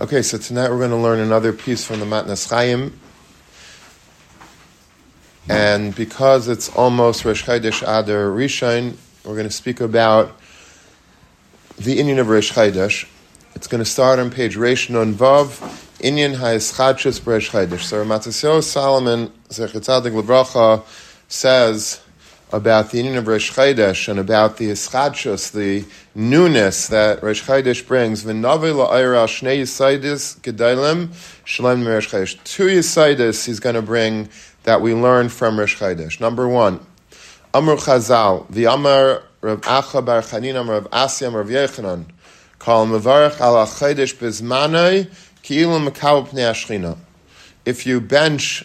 Okay, so tonight we're going to learn another piece from the Matnas Chaim. And because it's almost Rosh Chodesh Adar Rishon, we're going to speak about the Inyan of Rosh Chodesh. It's going to start on page Reish Non Vav, Inyan HaEschadshus Rosh Chodesh. So Matisyahu Salomon, Zechatzadik Lebracha, says about the Inyan of Rosh Chodesh and about the Ischadshus, the newness that Rosh Chodesh brings. Two yisaidis he's going to bring that we learn from Rosh Chodesh. Number one, Amr Chazal, the Amar Rav Acha Bar Rav Rav Yechanan, Kal ala Chodesh. If you bench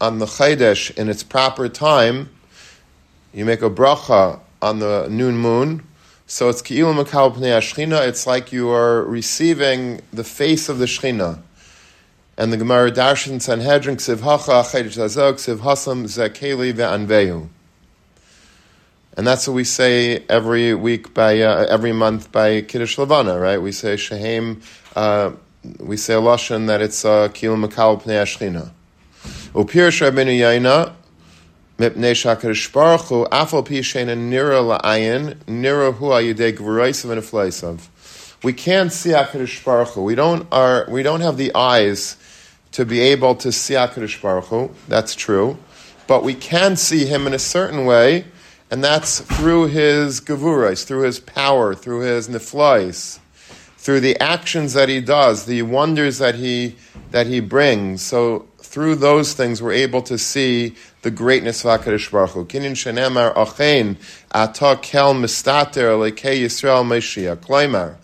on the Chodesh in its proper time, you make a bracha on the noon moon. So it's ki'ilu makal pnei shchina. It's like you are receiving the face of the shchina. And the Gemara Darshan Sanhedrin ksiv hacha achedesh azog ksiv hasam zekeli ve'anvehu. And that's what we say every week by uh, every month by Kiddush Levana, right? We say Shehem, uh, we say a lashon that it's uh, ki'ilu makal pnei shchina. Upir Rabbeinu Yaina We can't see HaKadosh Baruch Hu. We don't, are, we don't have the eyes to be able to see HaKadosh Baruch Hu. That's true. But we can see Him in a certain way, and that's through His Gevurais, through His power, through His Niflais, through the actions that He does, the wonders that He, that He brings. So through those things, we're able to see the greatness of HaKadosh Baruch Hu. Kinin shenemar achein ata kel mistater lekei Yisrael Meshiach. Kloimar,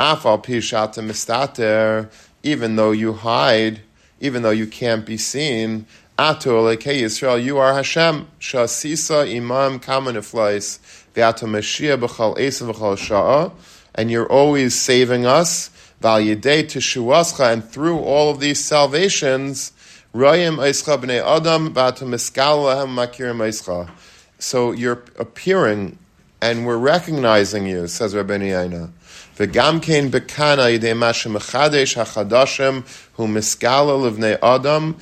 afal pishata mistater, even though you hide, even though you can't be seen, ato lekei Yisrael, you are Hashem. Shasisa imam kamaniflais, ve'ato Mashiach b'chal esav b'chal sha'a, and you're always saving us, val yedei teshuascha, and through all of these salvations, Adam Makirim. So you're appearing and we're recognizing you, says Rabbi Yaina. Bekana hachadashim miskala adam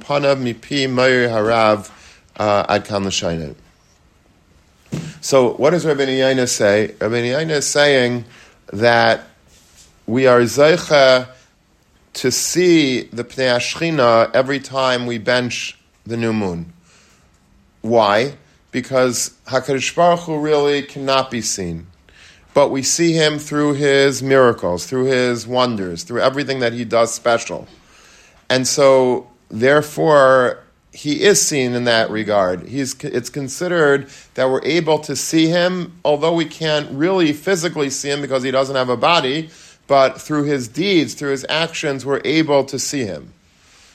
panav mipi harav uh. So what does Rabbi Yaina say? Rabbi Yaina is saying that we are zeicha to see the Pnei Ashchina every time we bench the new moon. Why? Because HaKadosh Baruch Hu really cannot be seen. But we see him through his miracles, through his wonders, through everything that he does special. And so, therefore, he is seen in that regard. He's, it's considered that we're able to see him, although we can't really physically see him because he doesn't have a body, but through his deeds, through his actions, we're able to see him.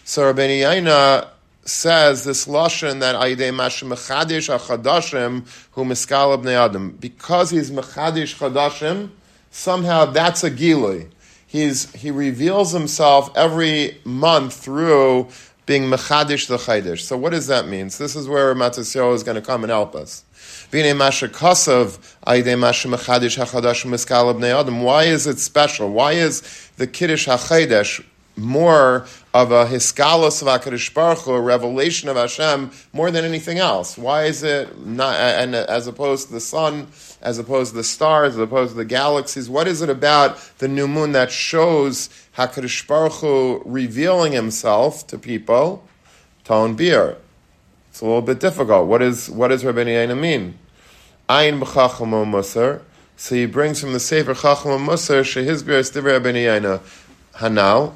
So Rabbeinu Yaina says this lashon that Aidei Mashim Mechadish Achadashim Hu Miskal Bnei Adam because he's Mechadish Chadashim. Somehow that's a gilui. He's he reveals himself every month through being Mechadish the Chaydish. So what does that mean? So this is where Matasyo is going to come and help us. Why is it special? Why is the Kiddush HaChadesh more of a hiskalos of HaKadosh Baruch Hu, a revelation of Hashem, more than anything else? Why is it not, and as opposed to the sun, as opposed to the stars, as opposed to the galaxies, what is it about the new moon that shows HaKadosh Baruch Hu revealing himself to people? Tone beer. It's a little bit difficult. What, is, what does Rabbi Yaina mean? Ayin b'chacham musar. So he brings from the Sefer Chacham Musar Shehizbir Estivar Rabbi Yaina Hanal,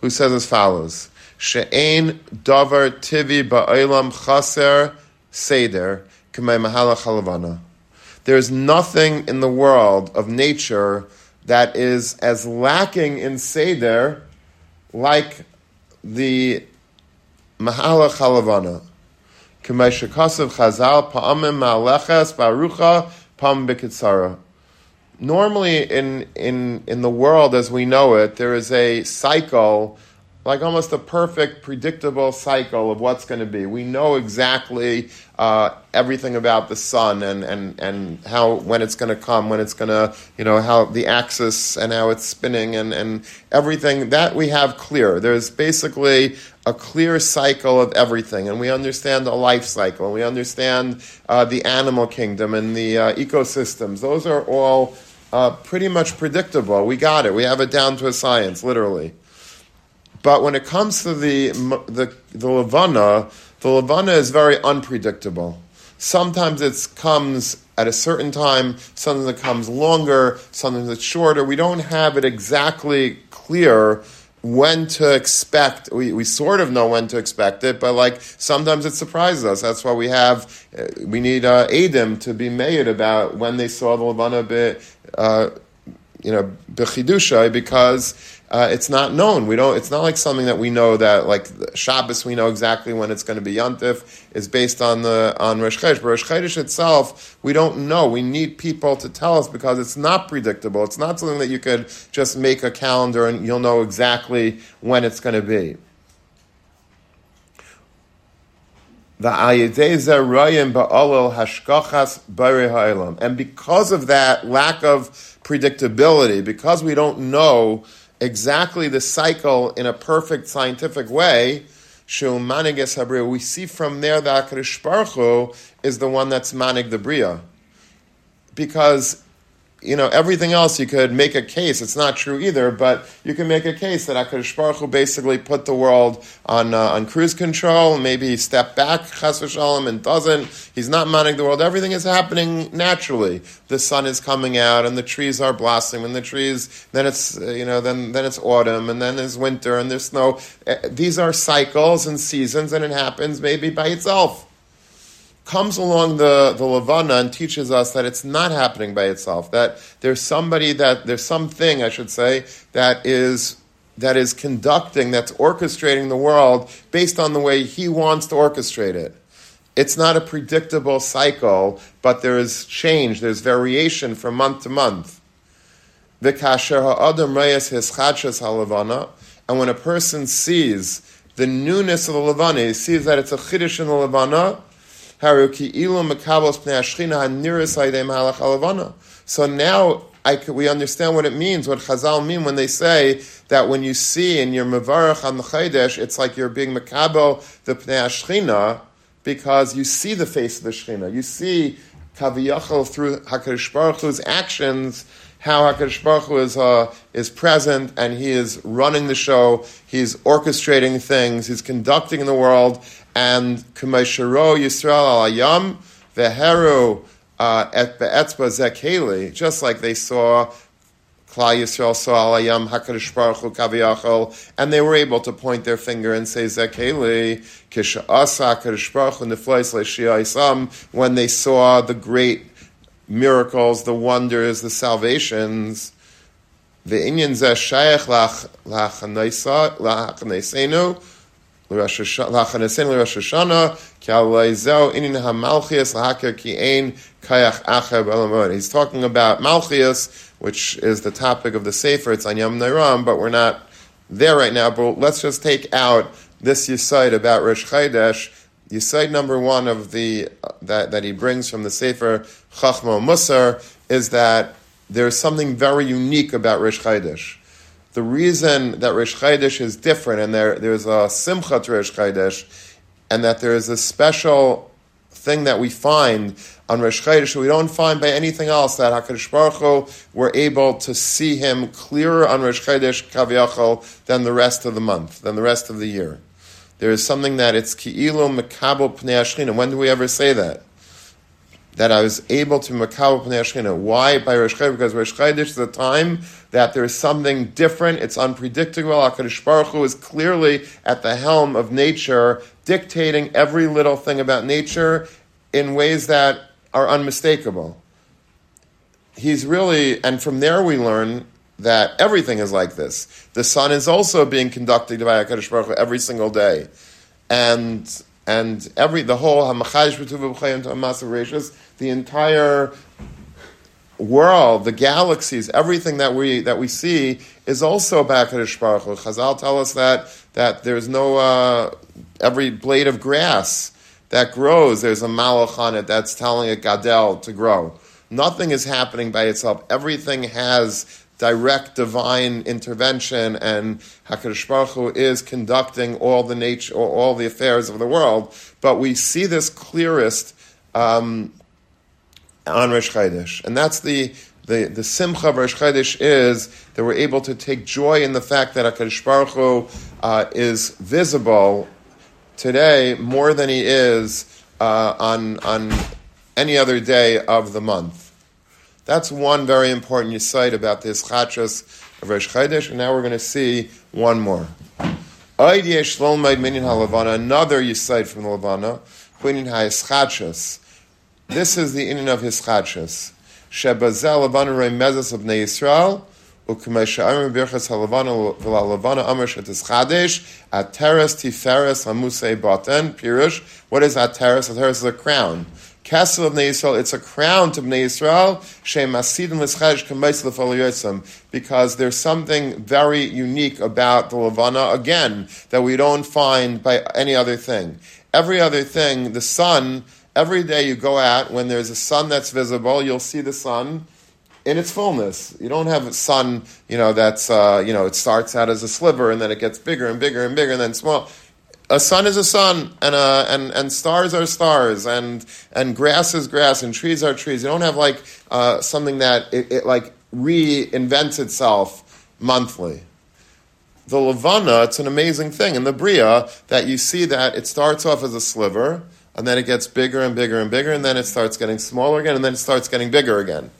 who says as follows: She'ein davar tivi ba'olam chaser seder k'may mahalach halavana. There is nothing in the world of nature that is as lacking in seder like the mahalach halavana. Normally, in, in, in the world as we know it, there is a cycle like almost a perfect, predictable cycle of what's going to be. We know exactly uh, everything about the sun and, and, and how when it's going to come, when it's going to, you know, how the axis and how it's spinning and, and everything that we have clear. There's basically a clear cycle of everything, and we understand the life cycle, and we understand uh, the animal kingdom and the uh, ecosystems. Those are all uh, pretty much predictable. We got it. We have it down to a science, literally. But when it comes to the the, the Levana, the Levana is very unpredictable. Sometimes it comes at a certain time, sometimes it comes longer, sometimes it's shorter. We don't have it exactly clear when to expect. We, we sort of know when to expect it, but like sometimes it surprises us. That's why we have, uh, we need uh, Adam to be made about when they saw the Levana bit, uh, you know, bechidusha, because uh, it's not known. We don't. It's not like something that we know that like Shabbos. We know exactly when it's going to be Yontif. Is based on the on Rosh Chodesh. But Rosh Chodesh itself, we don't know. We need people to tell us because it's not predictable. It's not something that you could just make a calendar and you'll know exactly when it's going to be. And because of that lack of predictability, because we don't know exactly the cycle in a perfect scientific way, we see from there that Hu is the one that's manig the Bria. Because you know, everything else you could make a case. It's not true either, but you can make a case that HaKadosh Baruch Hu basically put the world on, uh, on cruise control, maybe he stepped back, chas v'shalom, and doesn't. He's not manning the world. Everything is happening naturally. The sun is coming out, and the trees are blossoming, and the trees, then it's, uh, you know, then, then it's autumn, and then there's winter, and there's snow. Uh, these are cycles and seasons, and it happens maybe by itself comes along the, the Levana and teaches us that it's not happening by itself, that there's somebody that, there's something, I should say, that is, that is conducting, that's orchestrating the world based on the way he wants to orchestrate it. It's not a predictable cycle, but there is change, there's variation from month to month. And when a person sees the newness of the Levana, he sees that it's a chiddush in the Levana, so now we understand what it means, what Chazal mean when they say that when you see in your Mavarach on the Chaydesh, it's like you're being Makabel the Pnei because you see the face of the Shechina. You see Kaviyachal through HaKadosh Baruch Hu's actions, how HaKadosh Baruch Hu is, uh, is present and he is running the show, he's orchestrating things, he's conducting the world, and Kumeshiro Yisrael al the Veheru uh, et Be'etzba Zekeli, just like they saw Klal Yisrael saw Alayam Hakadosh Baruch Hu Kaviyachol, and they were able to point their finger and say Zekeli Kisha Asa Hakadosh Baruch Hu Neflois Isam when they saw the great miracles, the wonders, the salvations. The Inyan Zeh Shayach Lach Lach Rosh Hashanah, He's talking about Malchias, which is the topic of the Sefer. It's on Yom Nairam, but we're not there right now. But let's just take out this Yisaid about Rosh Chodesh. Yisaid number one of the uh, that, that he brings from the Sefer Chachma Musar is that there's something very unique about Rosh Chodesh the reason that Rosh Chodesh is different, and there, there's a simcha to Rosh Chodesh, and that there is a special thing that we find on Rosh Chodesh we don't find by anything else, that HaKadosh Baruch Hu, we're able to see him clearer on Rosh Chodesh Kaviyachol than the rest of the month, than the rest of the year. There is something that it's ki'ilu mekabel pnei When do we ever say that? That I was able to Makao Pnei Why by Rosh Chodesh? Because Rosh Chodesh is a time that there is something different. It's unpredictable. Hakadosh Baruch Hu is clearly at the helm of nature, dictating every little thing about nature in ways that are unmistakable. He's really, and from there we learn that everything is like this. The sun is also being conducted by Hakadosh Baruch Hu every single day, and and every the whole the entire world, the galaxies, everything that we that we see is also back at Baruch Hu. Chazal tell us that that there's no uh, every blade of grass that grows, there's a malach on it that's telling a gadel to grow. Nothing is happening by itself. Everything has direct divine intervention, and Hakadosh Baruch Hu is conducting all the nature, all the affairs of the world. But we see this clearest um, on Rosh Chodesh, and that's the the, the simcha of Rosh Chodesh is that we're able to take joy in the fact that HaKadosh Baruch Hu uh, is visible today more than he is uh, on, on any other day of the month. That's one very important yisaid about this chachas of Rosh Chodesh, and now we're going to see one more. Another yisaid from the Levana, This is the inyan of his chachas. Shebazel Levana Rei Mezes of Bnei Yisrael, וכמו שאמר ברכס הלבנה וללבנה אמר שתסחדש, Ateres Tiferes Hamusei Baten, Pirush. What is Ateres? Ateres is a crown. Castle of Bnei it's a crown to Bnei Yisrael, Shem Asidin L'Schadish Kameis L'Fol because there's something very unique about the Levana, again, that we don't find by any other thing. Every other thing, the sun, every day you go out, when there's a sun that's visible, you'll see the sun, in its fullness. You don't have a sun, you know, that's, uh, you know, it starts out as a sliver and then it gets bigger and bigger and bigger and then small. A sun is a sun, and, uh, and, and stars are stars, and, and grass is grass, and trees are trees. You don't have like uh, something that it, it like reinvents itself monthly. The Levana, it's an amazing thing. In the Bria, that you see that it starts off as a sliver, and then it gets bigger and bigger and bigger, and then it starts getting smaller again, and then it starts getting bigger again.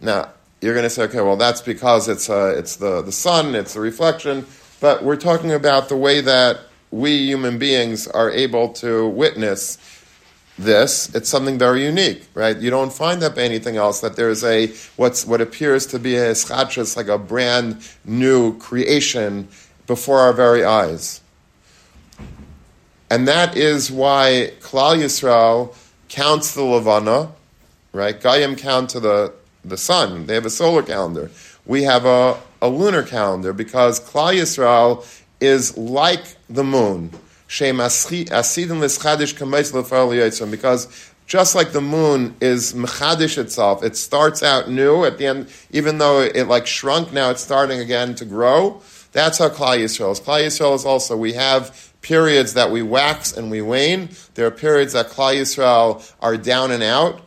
Now, you're going to say, okay, well, that's because it's, uh, it's the, the sun, it's the reflection, but we're talking about the way that we human beings are able to witness this. It's something very unique, right? You don't find that by anything else, that there's a, what's, what appears to be a eschatras, like a brand new creation before our very eyes. And that is why Klal Yisrael counts the Levana, right? Gayim count to the the sun. They have a solar calendar. We have a, a lunar calendar because Klal Yisrael is like the moon. Because just like the moon is mechadish itself, it starts out new at the end, even though it like shrunk, now it's starting again to grow. That's how Klal Yisrael is. Klal Yisrael is also, we have periods that we wax and we wane. There are periods that Klal Yisrael are down and out.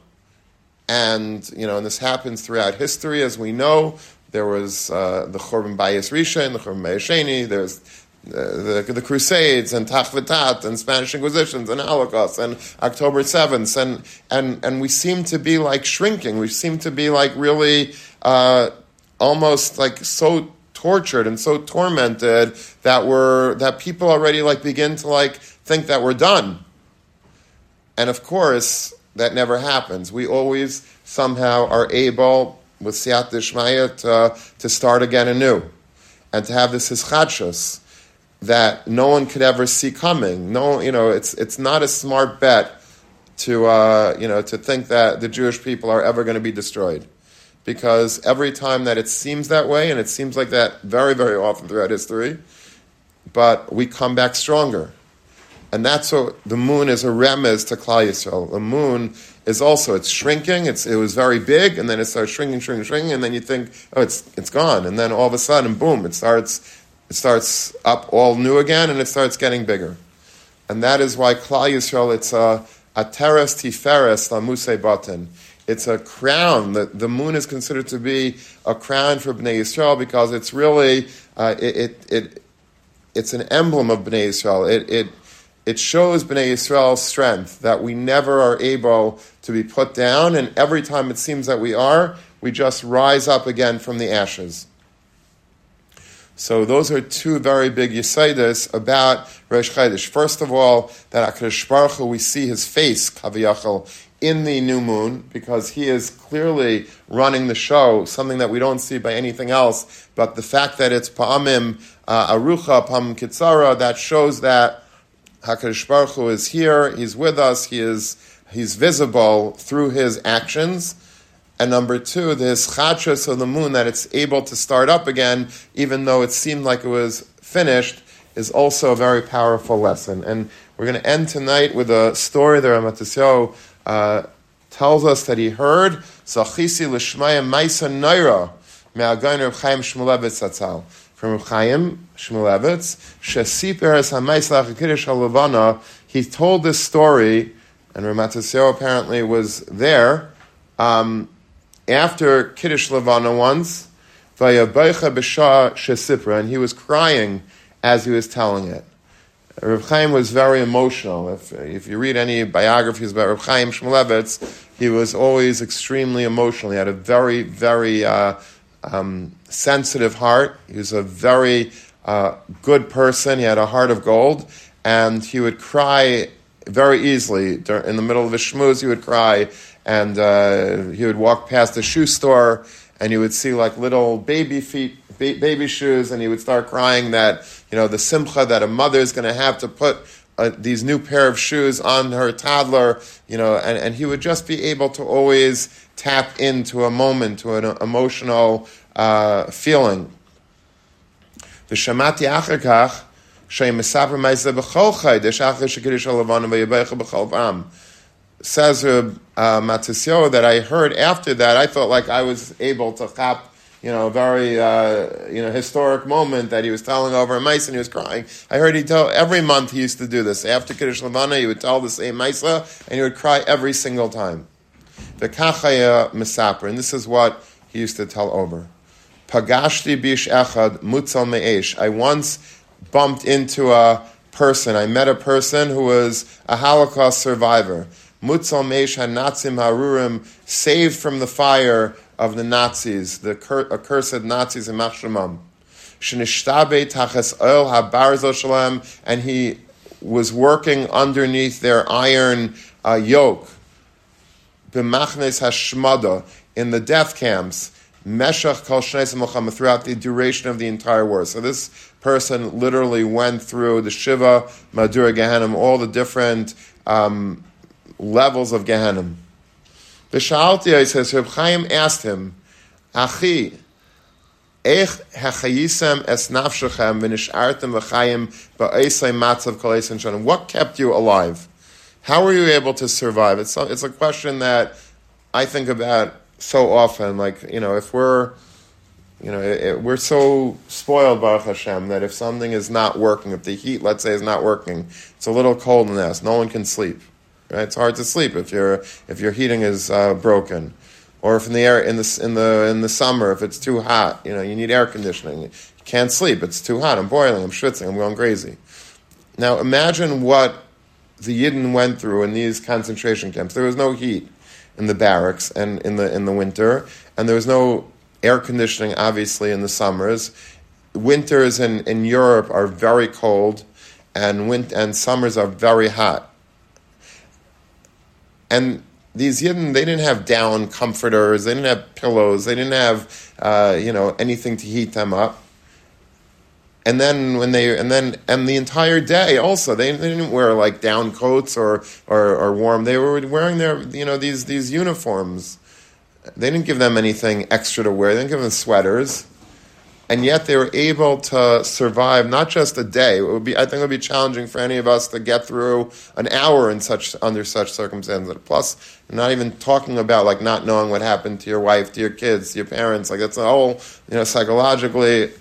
And, you know, and this happens throughout history, as we know. There was uh, the Churban Bayis Rishon, the Churban Bayis Sheni, there's the, the, Crusades and Tach V'Tat and Spanish Inquisitions and Holocaust and October 7th. And, and, and we seem to be like shrinking. We seem to be like really uh, almost like so tortured and so tormented that we're, that people already like begin to like think that we're done. And of course, that never happens. We always somehow are able, with Siyat Dishmaya, to, to start again anew. And to have this hischadshus that no one could ever see coming. No, you know, it's, it's not a smart bet to, uh, you know, to think that the Jewish people are ever going to be destroyed. Because every time that it seems that way, and it seems like that very, very often throughout history, but we come back stronger. And that's what the moon is a remez to Klal Yisrael. The moon is also it's shrinking. It's it was very big, and then it starts shrinking, shrinking, shrinking, and then you think, oh, it's it's gone, and then all of a sudden, boom, it starts it starts up all new again, and it starts getting bigger. And that is why Klal Yisrael it's a a teres tiferes lamuse batin. It's a crown. The, the moon is considered to be a crown for Bnei Yisrael because it's really uh, it, it, it it's an emblem of Bnei Yisrael. It, it it shows Bnei Yisrael's strength that we never are able to be put down, and every time it seems that we are, we just rise up again from the ashes. So those are two very big yisaidis about Rosh Chodesh. First of all, that Hakadosh Baruch Hu, we see his face kaviyachal in the new moon because he is clearly running the show, something that we don't see by anything else. But the fact that it's pa'amim uh, arucha pa'amim kitzara, that shows that Hakadosh Baruch Hu is here. He's with us. He is he's visible through his actions, and number two, this chachas of the moon that it's able to start up again, even though it seemed like it was finished, is also a very powerful lesson. And we're going to end tonight with a story that Ramatasyo uh, tells us that he heard from Reb Chaim Shmulevitz shesiper. He told this story, and Ramatasyo apparently was there. Um, after Kiddush Levana once, and he was crying as he was telling it. Reb Chaim was very emotional. If, if you read any biographies about Reb Chaim Shmulevitz, he was always extremely emotional. He had a very, very uh, um, sensitive heart. He was a very uh, good person. He had a heart of gold, and he would cry very easily. In the middle of a shmooze, he would cry, and uh, he would walk past a shoe store and you would see like little baby feet, ba- baby shoes, and he would start crying that you know the simcha that a mother is going to have to put uh, these new pair of shoes on her toddler, you know, and, and he would just be able to always tap into a moment, to an emotional uh, feeling. The shamati achakach. Says uh, Matisyo that I heard after that, I felt like I was able to chap, you know, a very, uh, you know, historic moment that he was telling over a mice and he was crying. I heard he tell, every month he used to do this. After Kiddush Levana, he would tell the same Maisa and he would cry every single time. The Kachaya Misaper, and this is what he used to tell over. Pagashti bish echad mutzal me'esh. I once bumped into a person. I met a person who was a Holocaust survivor. Mutzal Meish HaNatzim Harurim, saved from the fire of the Nazis, the accursed Nazis in Machshamam. Shenishtabe Taches Oil HaBarzo Shalem, and he was working underneath their iron uh, yoke. B'machnes Hashmada, in the death camps. Meshach Kol Shnei throughout the duration of the entire war. So this person literally went through the Shiva, Madura Gehenim, all the different um, levels of Gehenna. The Shaltiya says, Reb Chaim asked him, Achi, Ech hachayisem es nafshechem v'nish'artem v'chayim ba'esay matzav kol shanim. What kept you alive? How were you able to survive? It's a, it's a question that I think about so often. Like, you know, if we're, you know, it, we're so spoiled, Baruch Hashem, that if something is not working, if the heat, let's say, is not working, it's a little cold in the house, no one can sleep. Right? It's hard to sleep if your if your heating is uh, broken, or if in the air in the in the in the summer if it's too hot, you know you need air conditioning. You can't sleep. It's too hot. I'm boiling. I'm schwitzing. I'm going crazy. Now imagine what the Yidden went through in these concentration camps. There was no heat in the barracks and in the in the winter, and there was no air conditioning obviously in the summers. Winters in, in Europe are very cold, and win- and summers are very hot. And these Yidden, they didn't have down comforters, they didn't have pillows, they didn't have, uh, you know, anything to heat them up. And then when they, and then, and the entire day also, they, they didn't wear like down coats or, or, or warm. They were wearing their, you know, these, these uniforms. They didn't give them anything extra to wear. They didn't give them sweaters and yet they were able to survive not just a day. It would be, I think, it would be challenging for any of us to get through an hour in such under such circumstances. Plus, not even talking about like not knowing what happened to your wife, to your kids, to your parents. Like it's a whole, you know, psychologically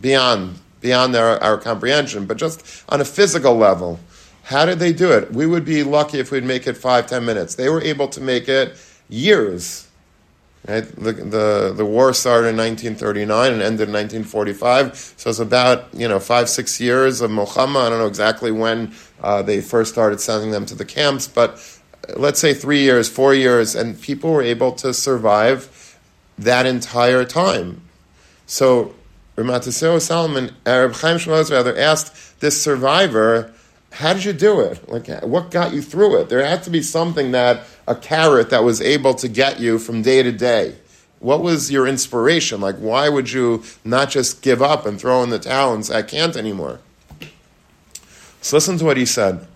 beyond beyond our, our comprehension. But just on a physical level, how did they do it? We would be lucky if we'd make it five, ten minutes. They were able to make it years Right? The, the, the war started in 1939 and ended in 1945. So it's about, you know, five, six years of Mohammed. I don't know exactly when uh, they first started sending them to the camps, but uh, let's say three years, four years, and people were able to survive that entire time. So Ramataseo Salomon, Arab Chaim Shmos rather asked this survivor, how did you do it? Like, what got you through it? There had to be something that a carrot that was able to get you from day to day. What was your inspiration? Like, why would you not just give up and throw in the towel and say, I can't anymore? So listen to what he said.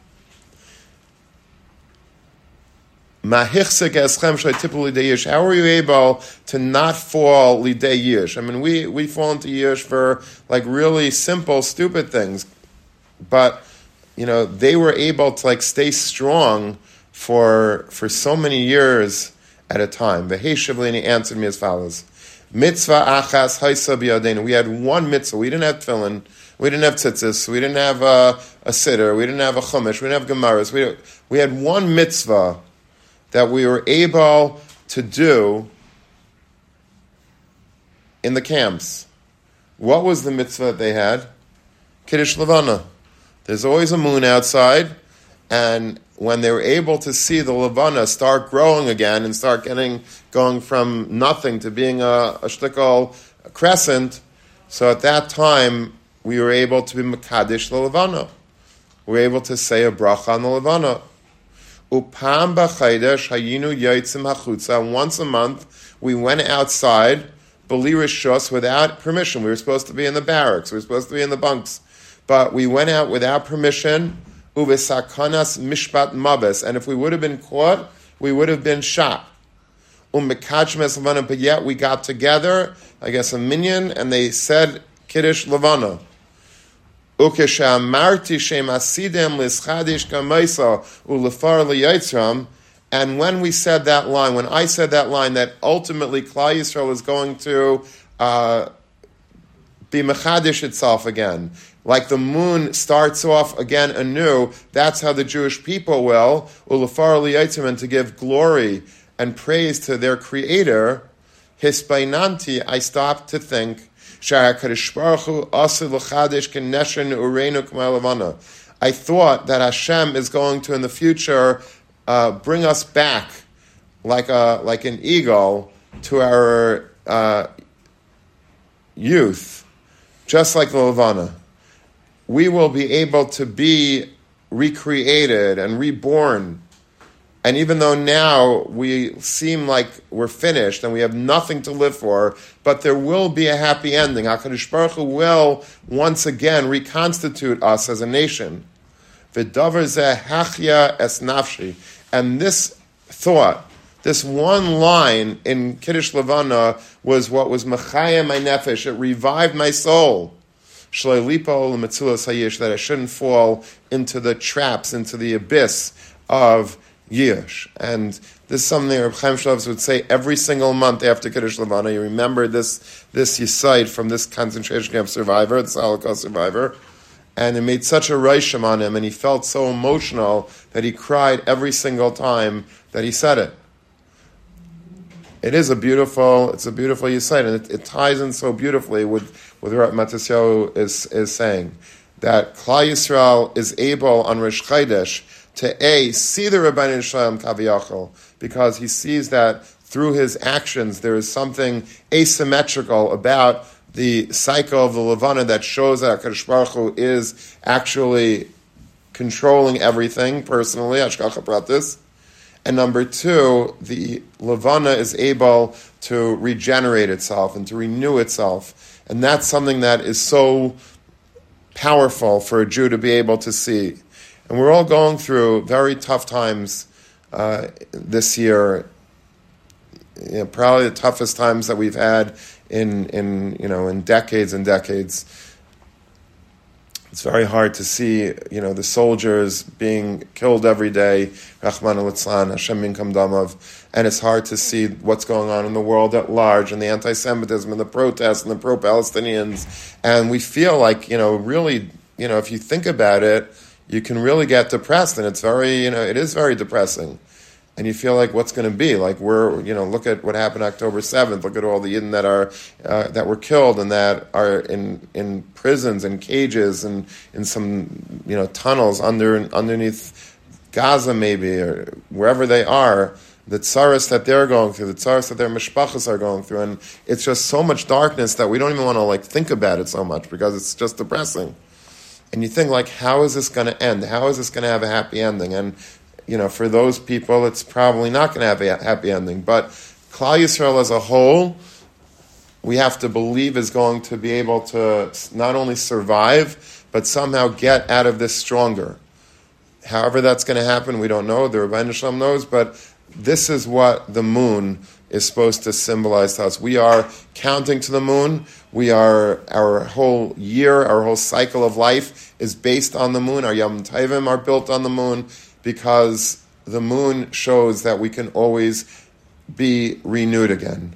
How are you able to not fall lidei yish? I mean, we, we fall into yish for like really simple, stupid things, but you know they were able to like stay strong for for so many years at a time. The Veheshavlini answered me as follows: Mitzvah achas haisa We had one mitzvah. We didn't have tefillin. We didn't have tzitzis. We didn't have a, a siddur. We didn't have a chumash. We didn't have gemaras. We, we had one mitzvah that we were able to do in the camps. What was the mitzvah that they had? Kiddush Levana. There's always a moon outside, and when they were able to see the Levana start growing again and start getting going from nothing to being a, a crescent, so at that time we were able to be Makadish the Levana. We were able to say a bracha on the Levana. Upam b'chaydesh hayinu yotzim hachutza. Once a month, we went outside, belirishos, without permission. We were supposed to be in the barracks. We were supposed to be in the bunks, but we went out without permission. Uvesakanas mishpat mabes. And if we would have been caught, we would have been shot. But yet we got together, I guess a minyan, and they said Kiddush Levana. Ukeshamarti shem asidem lischadish kamaisa ulefar liyitzram. And when we said that line, when I said that line, that ultimately Klal Yisrael is going to uh, be mechadish itself again, like the moon starts off again anew. That's how the Jewish people will ulefar liyitzram, and to give glory and praise to their Creator. Hispainanti, I stopped to think I thought that Hashem is going to, in the future, uh, bring us back like, a, like an eagle to our uh, youth, just like the Levana. We will be able to be recreated and reborn and even though now we seem like we're finished and we have nothing to live for, but there will be a happy ending. HaKadosh Baruch Hu will once again reconstitute us as a nation. And this thought, this one line in Kiddush Levana was what was machaya my nefesh. It revived my soul. That I shouldn't fall into the traps, into the abyss of Yish. And this is something Reb Chaim Shlavs would say every single month after Kiddush Levana. You remember this this Yisaid from this concentration camp survivor, this Holocaust survivor. And it made such a reishim on him, and he felt so emotional that he cried every single time that he said it. It is a beautiful, it's a beautiful Yisaid, and it, it, ties in so beautifully with, what Matisyahu is, is saying. That Klal Yisrael is able on Rosh Chodesh to A, see the Ribono Shel Olam Kaviyachol, because he sees that through his actions there is something asymmetrical about the cycle of the Levana that shows that HaKadosh Baruch Hu is actually controlling everything personally, Ashkacha Pratis. And number two, the Levana is able to regenerate itself and to renew itself. And that's something that is so powerful for a Jew to be able to see. And we're all going through very tough times uh, this year. You know, probably the toughest times that we've had in, in, you know, in decades and decades. It's very hard to see, you know, the soldiers being killed every day, Rahman al Hashem and it's hard to see what's going on in the world at large, and the anti-Semitism, and the protests, and the pro-Palestinians, and we feel like, you know, really, you know, if you think about it, you can really get depressed, and it's very, you know, it is very depressing. And you feel like what's going to be like? We're, you know, look at what happened October seventh. Look at all the Yidden that are uh, that were killed and that are in in prisons and cages and in some, you know, tunnels under underneath Gaza maybe or wherever they are the tsaras that they're going through, the tsaras that their mishpachas are going through, and it's just so much darkness that we don't even want to like think about it so much because it's just depressing and you think like, how is this going to end? How is this going to have a happy ending? And you know, for those people, it's probably not going to have a happy ending. But Klal Yisrael as a whole, we have to believe is going to be able to not only survive, but somehow get out of this stronger. However, that's going to happen, we don't know. The Ribono Shel Olam knows, but this is what the moon is supposed to symbolize to us. We are counting to the moon. We are our whole year, our whole cycle of life is based on the moon. Our Yom Tovim are built on the moon because the moon shows that we can always be renewed again.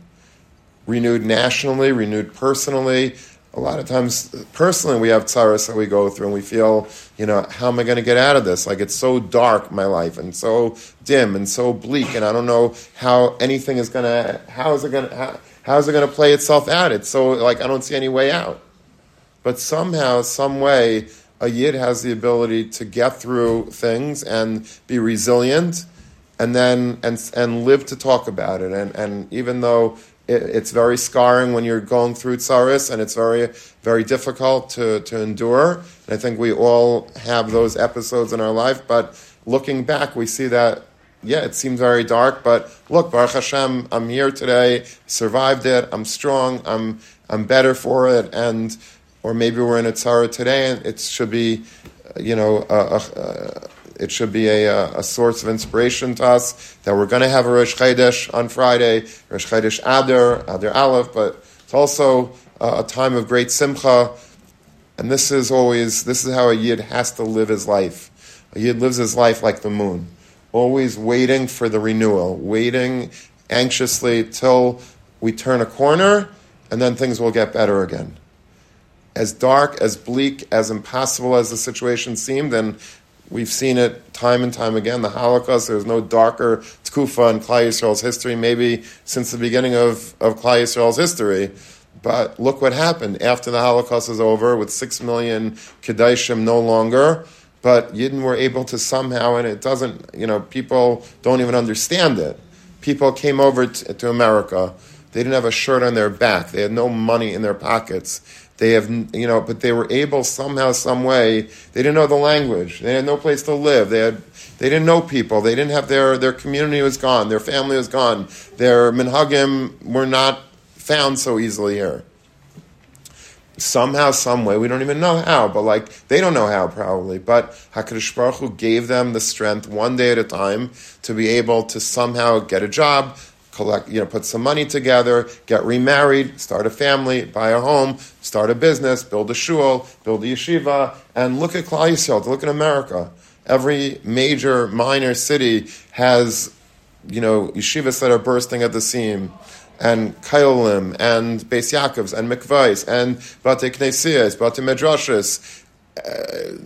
Renewed nationally, renewed personally, a lot of times, personally, we have tsaras that we go through and we feel, you know, how am I going to get out of this? Like it's so dark, my life, and so dim and so bleak, and I don't know how anything is going to, how is it going to, how, how is it going to play itself out? It's so, like, I don't see any way out. But somehow, some way, a yid has the ability to get through things and be resilient and then and and live to talk about it and and even though it, it's very scarring when you're going through tsaris, and it's very, very difficult to, to endure. And I think we all have those episodes in our life, but looking back, we see that yeah, it seems very dark, but look, Baruch Hashem, I'm here today, survived it, I'm strong, I'm, I'm better for it, and, or maybe we're in a tzara today, and it should be, you know, a, a, it should be a, a, source of inspiration to us that we're going to have a Rosh Chodesh on Friday, Rosh Chodesh Adar, Adar Aleph, but it's also a, a time of great simcha. And this is always, this is how a Yid has to live his life. A Yid lives his life like the moon, always waiting for the renewal, waiting anxiously till we turn a corner, and then things will get better again as dark, as bleak, as impossible as the situation seemed, and We've seen it time and time again. The Holocaust, there's no darker tkufa in Klal Yisrael's history, maybe since the beginning of, of Klal Yisrael's history. But look what happened after the Holocaust is over, with six million Kedaishim no longer. But Yidden were able to somehow, and it doesn't, you know, people don't even understand it. People came over to America. They didn't have a shirt on their back. They had no money in their pockets they have, you know, but they were able somehow, some way. They didn't know the language. They had no place to live. They had, they didn't know people. They didn't have their their community was gone. Their family was gone. Their minhagim were not found so easily here. Somehow, some way, we don't even know how, but like they don't know how probably. But Hakadosh Baruch Hu gave them the strength one day at a time to be able to somehow get a job, collect, you know, put some money together, get remarried, start a family, buy a home, start a business, build a shul, build a yeshiva, and look at Klal Yisrael, look at America. Every major, minor city has, you know, yeshivas that are bursting at the seam, and Kailim, and Beis Yaakovs, and Mikvais, and Bate Knesias, Bate Medrashis, uh,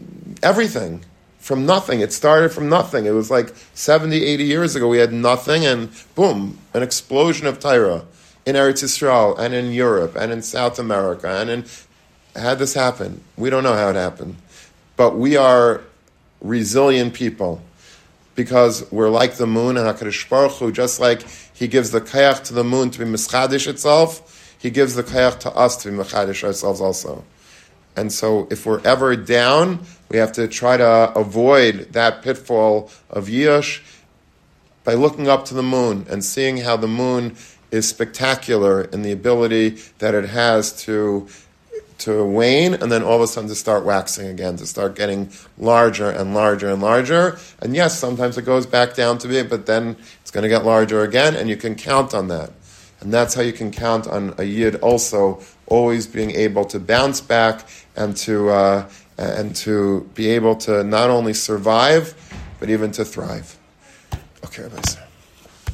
everything from nothing. It started from nothing. It was like 70, 80 years ago. We had nothing, and boom, an explosion of Torah in Eretz Yisrael, and in Europe, and in South America, and in. How this happen? We don't know how it happened. But we are resilient people because we're like the moon, and HaKadosh Baruch Hu, just like He gives the kayach to the moon to be mischadish itself, He gives the kayach to us to be mischadish ourselves also. And so if we're ever down, we have to try to avoid that pitfall of Yish by looking up to the moon and seeing how the moon is spectacular in the ability that it has to to wane and then all of a sudden to start waxing again, to start getting larger and larger and larger. And yes, sometimes it goes back down to be, but then it's going to get larger again, and you can count on that. And that's how you can count on a yid also always being able to bounce back and to uh, and to be able to not only survive but even to thrive. Okay, Rabbi.